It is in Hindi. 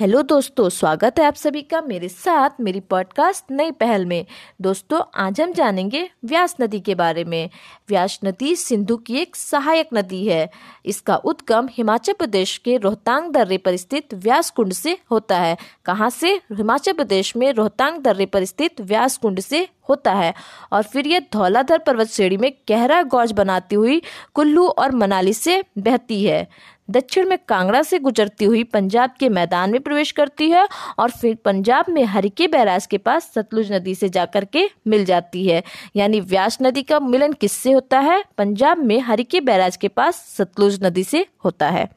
हेलो दोस्तों, स्वागत है आप सभी का मेरे साथ मेरी पॉडकास्ट नई पहल में। दोस्तों, आज हम जानेंगे व्यास नदी के बारे में। व्यास नदी सिंधु की एक सहायक नदी है। इसका उद्गम हिमाचल प्रदेश के रोहतांग दर्रे पर स्थित व्यास कुंड से होता है। कहाँ से? हिमाचल प्रदेश में रोहतांग दर्रे पर स्थित व्यास कुंड से होता है। और फिर यह धौलाधर पर्वत श्रेणी में गहरा गौज बनाती हुई कुल्लू और मनाली से बहती है। दक्षिण में कांगड़ा से गुजरती हुई पंजाब के मैदान में प्रवेश करती है और फिर पंजाब में हरिके बैराज के पास सतलुज नदी से जाकर के मिल जाती है। यानी व्यास नदी का मिलन किससे होता है? पंजाब में हरिके बैराज के पास सतलुज नदी से होता है।